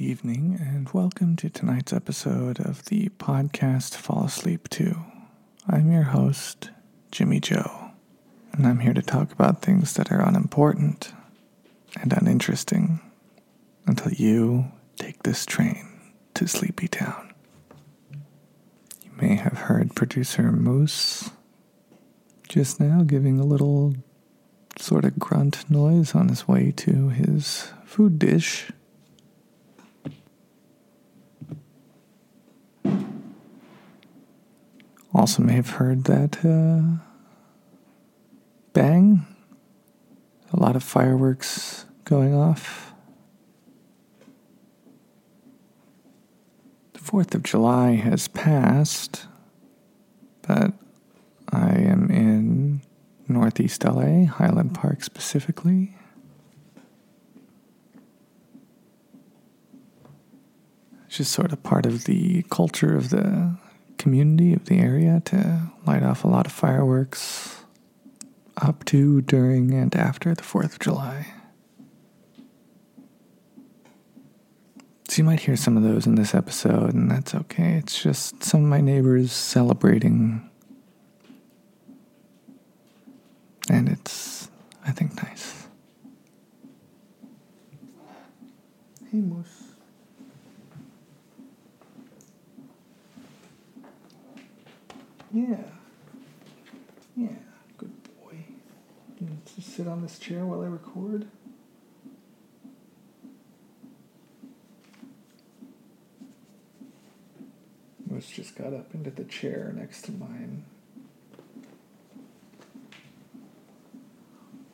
Evening, and welcome to tonight's episode of the podcast Fall Asleep To. I'm your host, Jimmy Joe, and I'm here to talk about things that are unimportant and uninteresting until you take this train to Sleepy Town. You may have heard producer Moose just now giving a little sort of grunt noise on his way to his food dish. Also, may have heard that uh, bang, a lot of fireworks going off. The 4th of July has passed, but I am in Northeast LA, Highland Park specifically. It's just sort of part of the culture of the community of the area to light off a lot of fireworks up to, during, and after the 4th of July. So you might hear some of those in this episode, and that's okay. It's just some of my neighbors celebrating. And it's, I think, nice. Hey, Moose. Yeah. Yeah, good boy. You want to sit on this chair while I record? Moose just got up into the chair next to mine.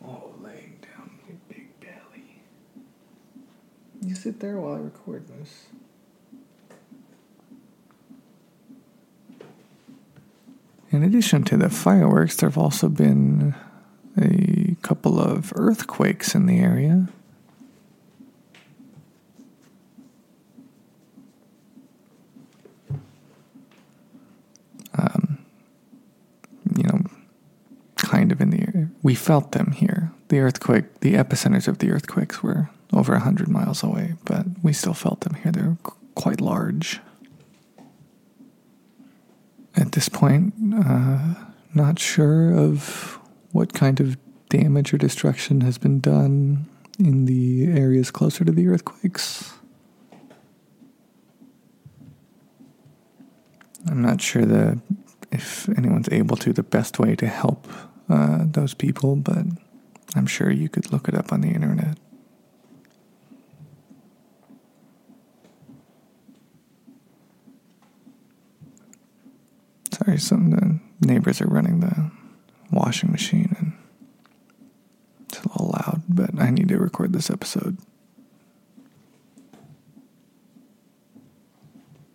Oh, laying down your big belly. You sit there while I record, Moose. In addition to the fireworks, there have also been couple of earthquakes in the area. Um, you know, kind of in the area. We felt them here. The earthquake, the epicenters of the earthquakes were over 100 miles away, but we still felt them here. They're quite large at this point, uh, not sure of what kind of damage or destruction has been done in the areas closer to the earthquakes. I'm not sure that if anyone's able to, the best way to help uh, those people, but I'm sure you could look it up on the internet. Sorry, some of the neighbors are running the washing machine and a little loud, but I need to record this episode.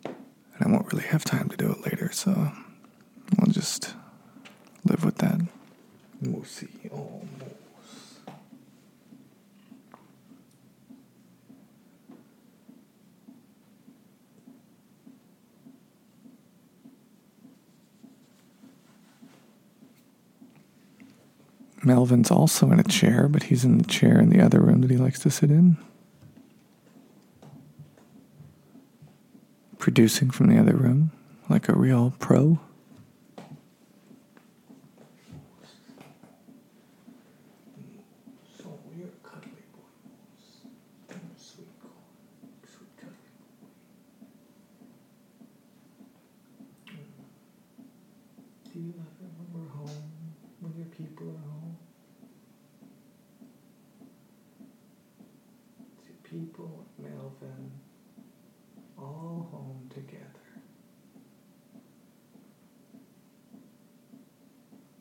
And I won't really have time to do it later, so we'll just live with that. We'll see. Oh, Melvin's also in a chair, but he's in the chair in the other room that he likes to sit in. Producing from the other room, like a real pro. Do you love it home, people at home? Your people, Melvin, all home together.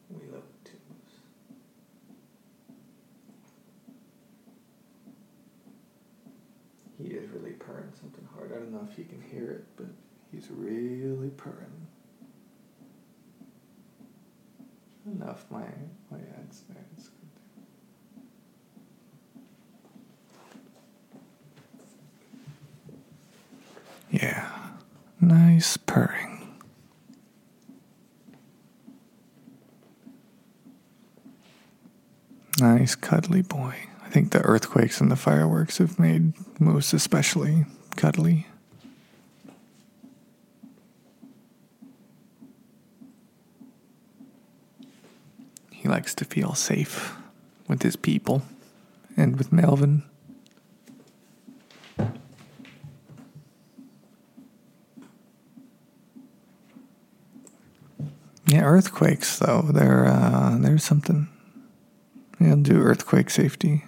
We love too. He is really purring something hard. I don't know if you can hear it, but he's really purring. Enough my my ads. It's good. Yeah, nice purring. Nice cuddly boy. I think the earthquakes and the fireworks have made Moose especially cuddly. Likes to feel safe with his people and with Melvin. Yeah, earthquakes though. They're uh, there's something. Yeah, do earthquake safety.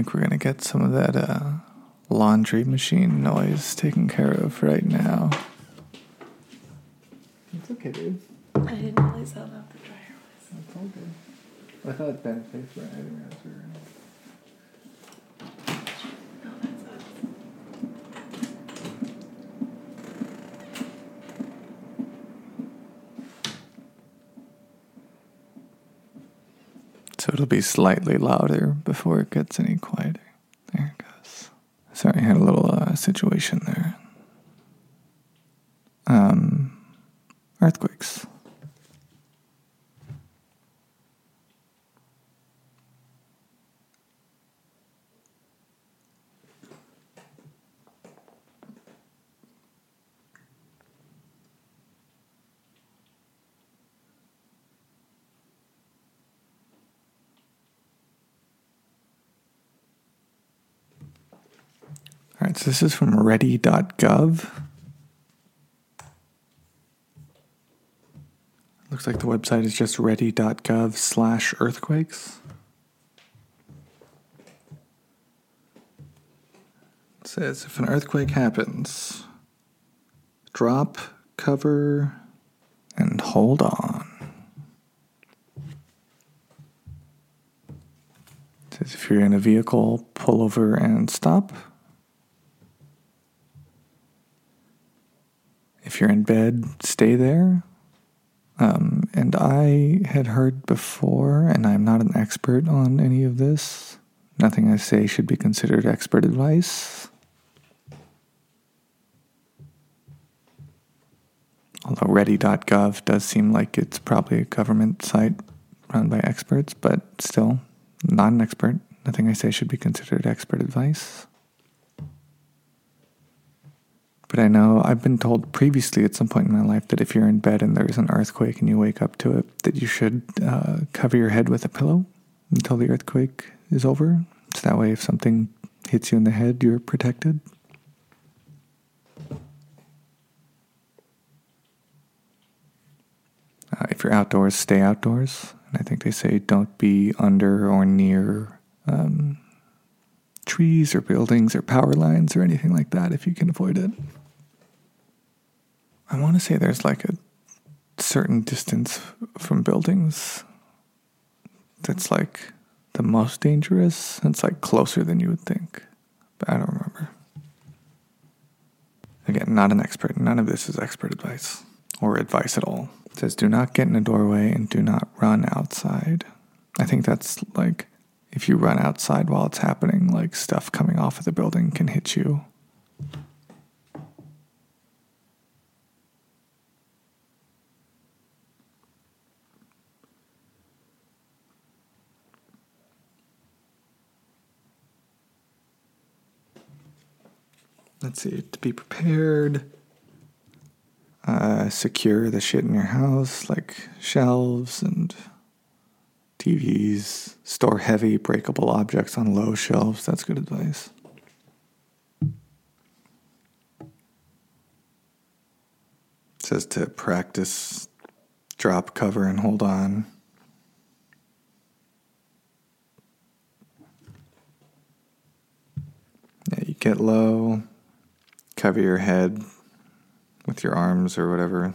Think we're gonna get some of that uh, laundry machine noise taken care of right now. It's okay, dude. I didn't realize how loud the dryer was. It's all good. I thought Ben paid for it. I didn't realize we were So it'll be slightly louder before it gets any quieter. There it goes. Sorry, I had a little uh, situation there. Um, earthquakes. This is from ready.gov. Looks like the website is just ready.gov slash earthquakes. It says if an earthquake happens, drop, cover, and hold on. It says if you're in a vehicle, pull over and stop. If you're in bed, stay there. Um, and I had heard before, and I'm not an expert on any of this. Nothing I say should be considered expert advice. Although ready.gov does seem like it's probably a government site run by experts, but still, not an expert. Nothing I say should be considered expert advice. I know I've been told previously at some point in my life that if you're in bed and there's an earthquake and you wake up to it, that you should uh, cover your head with a pillow until the earthquake is over. So that way, if something hits you in the head, you're protected. Uh, if you're outdoors, stay outdoors. And I think they say don't be under or near um, trees or buildings or power lines or anything like that if you can avoid it. I want to say there's like a certain distance from buildings that's like the most dangerous. It's like closer than you would think, but I don't remember. Again, not an expert. None of this is expert advice or advice at all. It says do not get in a doorway and do not run outside. I think that's like if you run outside while it's happening, like stuff coming off of the building can hit you. Let's see, to be prepared, uh, secure the shit in your house, like shelves and TVs, store heavy breakable objects on low shelves. That's good advice. It says to practice drop, cover, and hold on. Yeah, you get low, cover your head with your arms or whatever.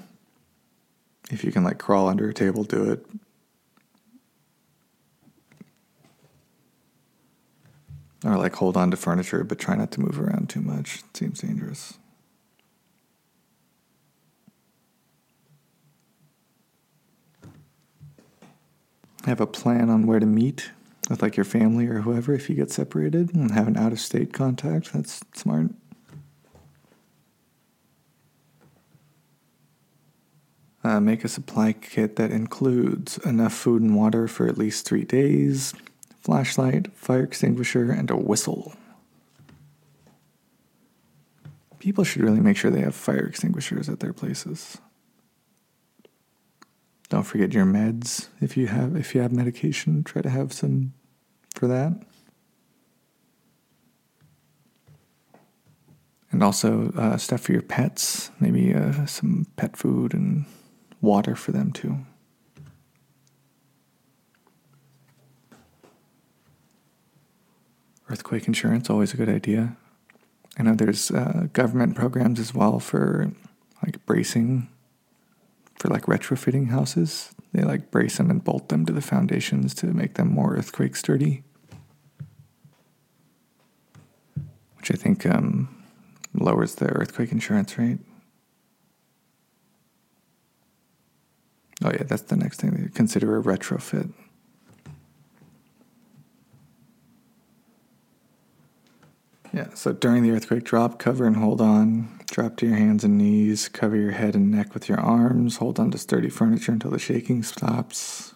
If you can, like, crawl under a table, do it. Or like hold on to furniture, but try not to move around too much. It seems dangerous. Have a plan on where to meet with like your family or whoever if you get separated and have an out of state contact. That's smart. Uh, make a supply kit that includes enough food and water for at least three days, flashlight, fire extinguisher, and a whistle. People should really make sure they have fire extinguishers at their places. Don't forget your meds if you have if you have medication. Try to have some for that. And also uh, stuff for your pets, maybe uh, some pet food and water for them too. Earthquake insurance, always a good idea. I know there's uh, government programs as well for like bracing for like retrofitting houses. They like brace them and bolt them to the foundations to make them more earthquake sturdy. Which I think um, lowers the earthquake insurance rate. Oh, yeah, that's the next thing. Consider a retrofit. Yeah, so during the earthquake, drop, cover, and hold on. Drop to your hands and knees. Cover your head and neck with your arms. Hold on to sturdy furniture until the shaking stops.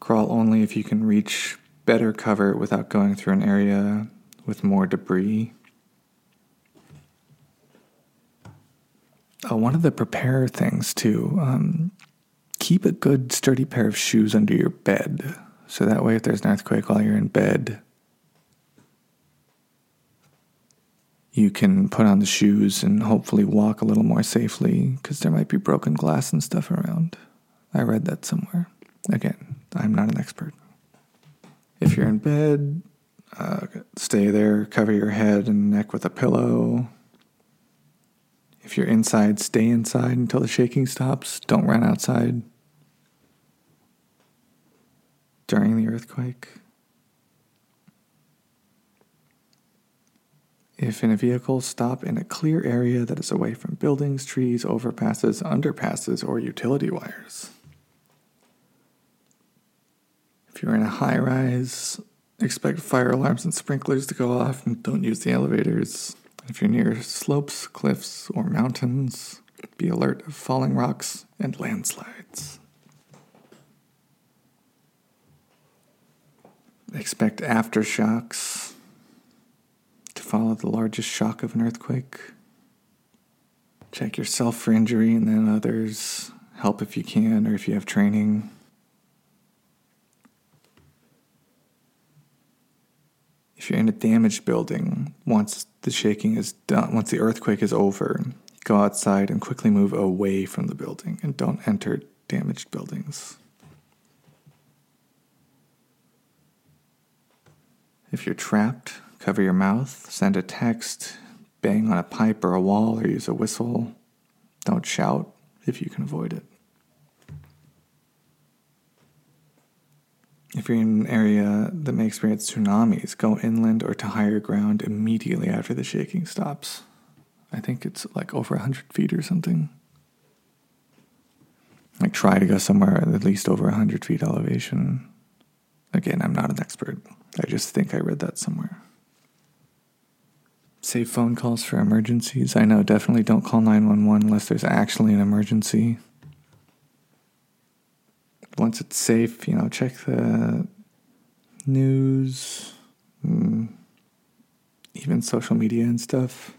Crawl only if you can reach better cover without going through an area with more debris. Oh, one of the prepare things too. Um, keep a good sturdy pair of shoes under your bed, so that way if there's an earthquake while you're in bed, you can put on the shoes and hopefully walk a little more safely because there might be broken glass and stuff around. I read that somewhere. Again, I'm not an expert. If you're in bed, uh, stay there, cover your head and neck with a pillow. If you're inside, stay inside until the shaking stops. Don't run outside during the earthquake. If in a vehicle, stop in a clear area that is away from buildings, trees, overpasses, underpasses, or utility wires. If you're in a high rise, expect fire alarms and sprinklers to go off and don't use the elevators. If you're near slopes, cliffs, or mountains, be alert of falling rocks and landslides. Expect aftershocks to follow the largest shock of an earthquake. Check yourself for injury and then others. Help if you can or if you have training. If you're in a damaged building, once the shaking is done, once the earthquake is over, go outside and quickly move away from the building and don't enter damaged buildings. If you're trapped, cover your mouth, send a text, bang on a pipe or a wall, or use a whistle. Don't shout if you can avoid it. If you're in an area that may experience tsunamis, go inland or to higher ground immediately after the shaking stops. I think it's like over 100 feet or something. Like, try to go somewhere at least over 100 feet elevation. Again, I'm not an expert. I just think I read that somewhere. Save phone calls for emergencies. I know, definitely don't call 911 unless there's actually an emergency. Once it's safe, you know, check the news, mm, even social media and stuff.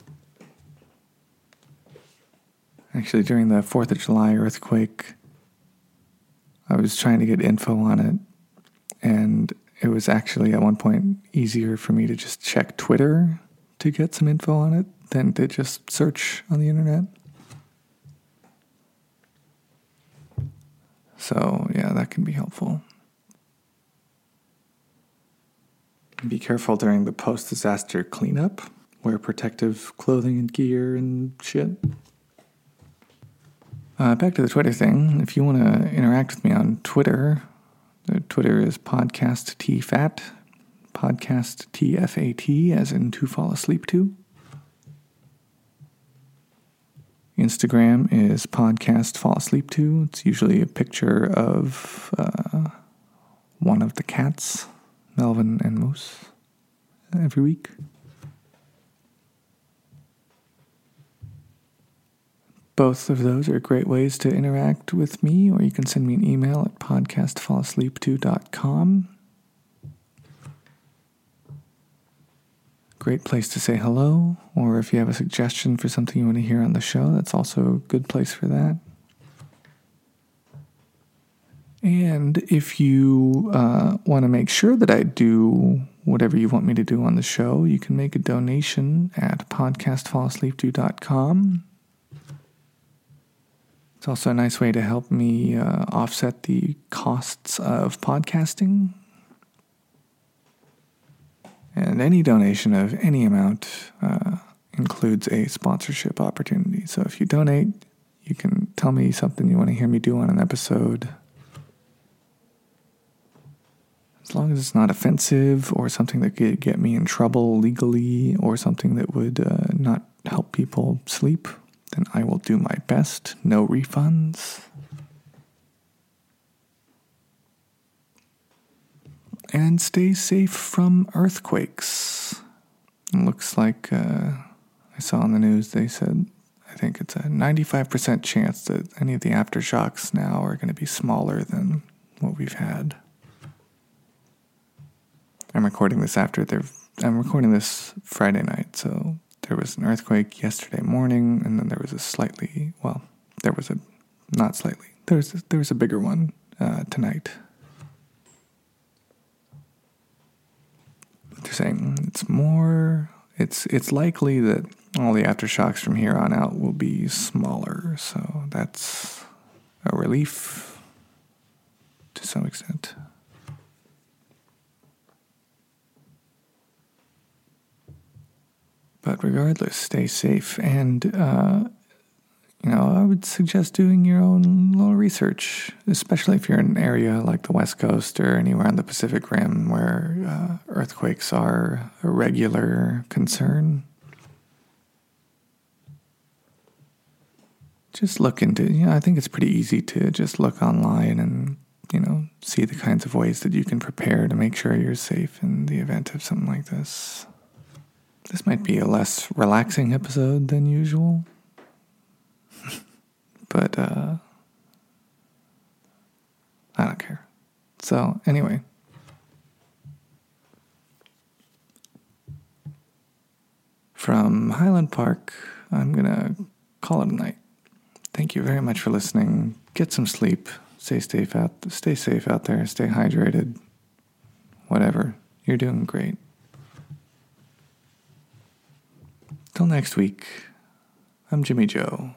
Actually, during the 4th of July earthquake, I was trying to get info on it, and it was actually at one point easier for me to just check Twitter to get some info on it than to just search on the internet. So, yeah, that can be helpful. Be careful during the post disaster cleanup. Wear protective clothing and gear and shit. Uh, back to the Twitter thing. If you want to interact with me on Twitter, The Twitter is podcast tfat, podcast tfat, as in to fall asleep to. Instagram is podcast fall asleep to. It's usually a picture of uh, one of the cats, Melvin and Moose, every week. Both of those are great ways to interact with me, or you can send me an email at podcastfallasleep2.com. Great place to say hello, or if you have a suggestion for something you want to hear on the show, that's also a good place for that. And if you uh, want to make sure that I do whatever you want me to do on the show, you can make a donation at podcastfallasleep2.com. It's also a nice way to help me uh, offset the costs of podcasting. And any donation of any amount uh, includes a sponsorship opportunity. So if you donate, you can tell me something you want to hear me do on an episode. As long as it's not offensive or something that could get me in trouble legally or something that would uh, not help people sleep, then I will do my best. No refunds. And stay safe from earthquakes. It looks like uh, I saw on the news they said I think it's a 95% chance that any of the aftershocks now are going to be smaller than what we've had. I'm recording this after they've I'm recording this Friday night, so there was an earthquake yesterday morning, and then there was a slightly well, there was a not slightly there was a, there was a bigger one uh, tonight. They're saying it's more it's it's likely that all the aftershocks from here on out will be smaller. So that's a relief to some extent. But regardless stay safe and uh, you know, I would suggest doing your own little research, especially if you're in an area like the West Coast or anywhere on the Pacific Rim where uh, earthquakes are a regular concern. Just look into, you know, I think it's pretty easy to just look online and, you know, see the kinds of ways that you can prepare to make sure you're safe in the event of something like this. This might be a less relaxing episode than usual. But uh, I don't care. So, anyway. From Highland Park, I'm going to call it a night. Thank you very much for listening. Get some sleep. Stay safe out stay safe out there. Stay hydrated. Whatever. You're doing great. Till next week. I'm Jimmy Joe.